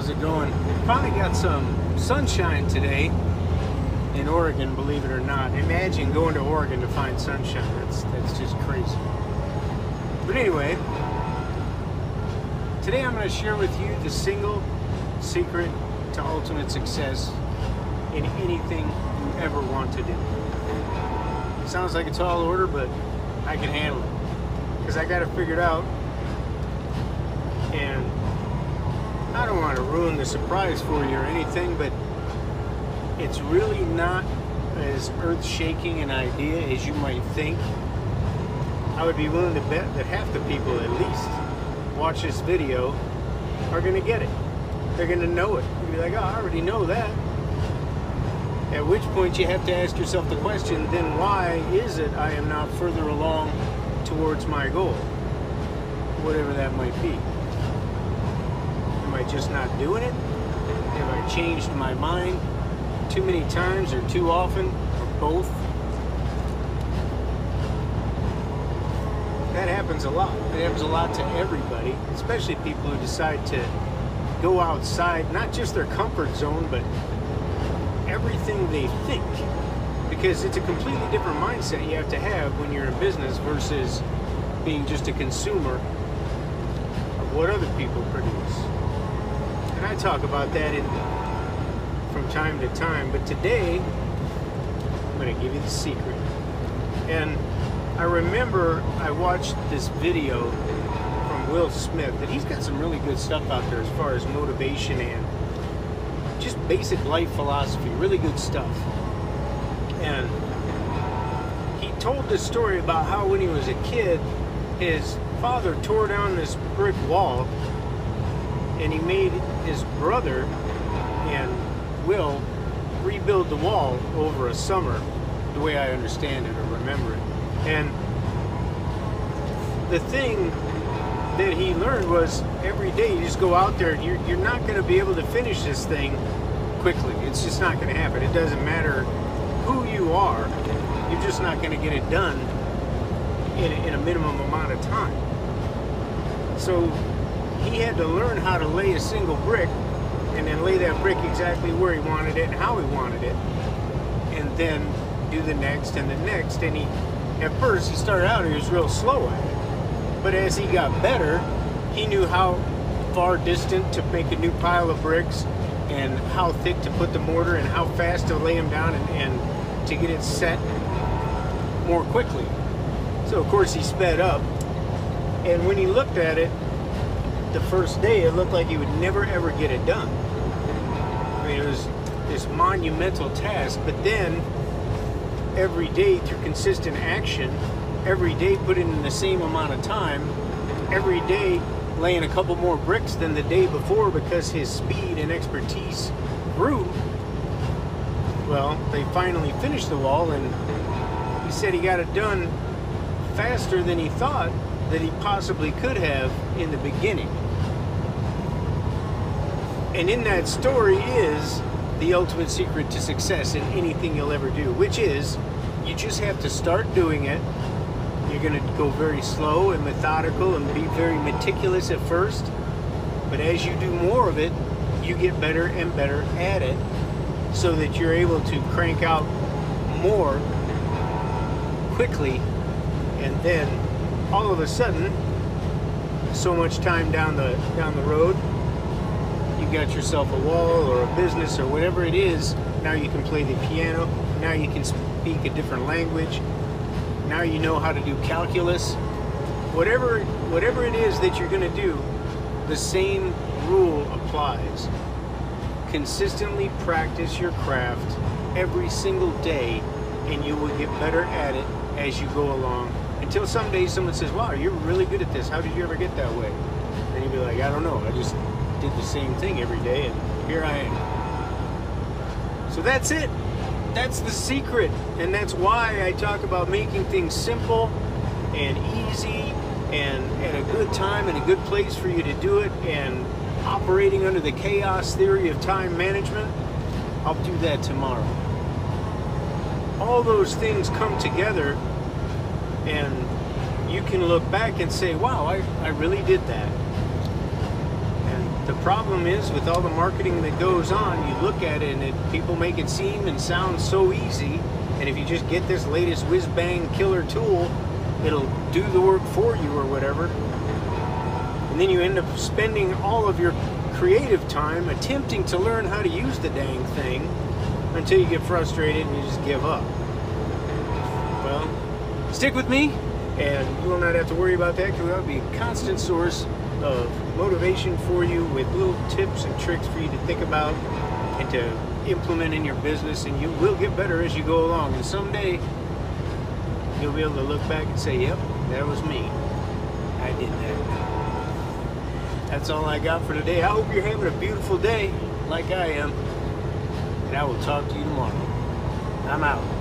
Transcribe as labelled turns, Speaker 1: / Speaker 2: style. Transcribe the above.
Speaker 1: How's it going? Finally got some sunshine today in Oregon, believe it or not. Imagine going to Oregon to find sunshine. That's that's just crazy. But anyway, today I'm going to share with you the single secret to ultimate success in anything you ever want to do. Sounds like a tall order, but I can handle it because I got it figured out. And I don't want to ruin the surprise for you or anything, but it's really not as earth shaking an idea as you might think. I would be willing to bet that half the people, at least, watch this video are going to get it. They're going to know it. You'll be like, oh, I already know that. At which point you have to ask yourself the question, then why is it I am not further along towards my goal? Whatever that might be. Am I just not doing it? Have I changed my mind too many times or too often or both? That happens a lot. It happens a lot to everybody, especially people who decide to go outside, not just their comfort zone, but everything they think. Because it's a completely different mindset you have to have when you're in business versus being just a consumer of what other people produce. And I talk about that in, from time to time, but today I'm going to give you the secret. And I remember I watched this video from Will Smith that he's got some really good stuff out there as far as motivation and just basic life philosophy, really good stuff. And he told this story about how when he was a kid, his father tore down this brick wall and he made his brother and Will rebuild the wall over a summer, the way I understand it or remember it. And the thing that he learned was every day you just go out there and you're, you're not going to be able to finish this thing quickly. It's just not going to happen. It doesn't matter who you are, you're just not going to get it done in, in a minimum amount of time. So he had to learn how to lay a single brick and then lay that brick exactly where he wanted it and how he wanted it. And then do the next and the next. And he, at first, he started out, he was real slow at it. But as he got better, he knew how far distant to make a new pile of bricks and how thick to put the mortar and how fast to lay them down and, and to get it set more quickly. So, of course, he sped up. And when he looked at it, the first day, it looked like he would never ever get it done. I mean, it was this monumental task, but then every day through consistent action, every day put in the same amount of time, every day laying a couple more bricks than the day before because his speed and expertise grew. Well, they finally finished the wall, and he said he got it done faster than he thought that he possibly could have in the beginning. And in that story is the ultimate secret to success in anything you'll ever do, which is you just have to start doing it. You're going to go very slow and methodical and be very meticulous at first. But as you do more of it, you get better and better at it so that you're able to crank out more quickly and then all of a sudden so much time down the down the road you've got yourself a wall or a business or whatever it is now you can play the piano now you can speak a different language now you know how to do calculus. Whatever whatever it is that you're going to do the same rule applies. Consistently practice your craft every single day and you will get better at it as you go along until someday someone says wow you're really good at this. How did you ever get that way? And you'd be like i don't know. I just did the same thing every day and here i am. So that's it. That's the secret and that's why i talk about making things simple and easy and at a good time and a good place for you to do it and operating under the chaos theory of time management. I'll do that tomorrow. All those things come together and you can look back and say wow i, I really did that and The problem is with all the marketing that goes on, you look at it and it, people make it seem and sound so easy. And if you just get this latest whiz bang killer tool, it'll do the work for you or whatever. And then you end up spending all of your creative time attempting to learn how to use the dang thing until you get frustrated and you just give up. Well, stick with me. And you will not have to worry about that because that'll be a constant source of motivation for you with little tips and tricks for you to think about and to implement in your business and you will get better as you go along. And someday you'll be able to look back and say yep that was me. I did that. That's all I got for today. I hope you're having a beautiful day like I am and I will talk to you tomorrow. I'm out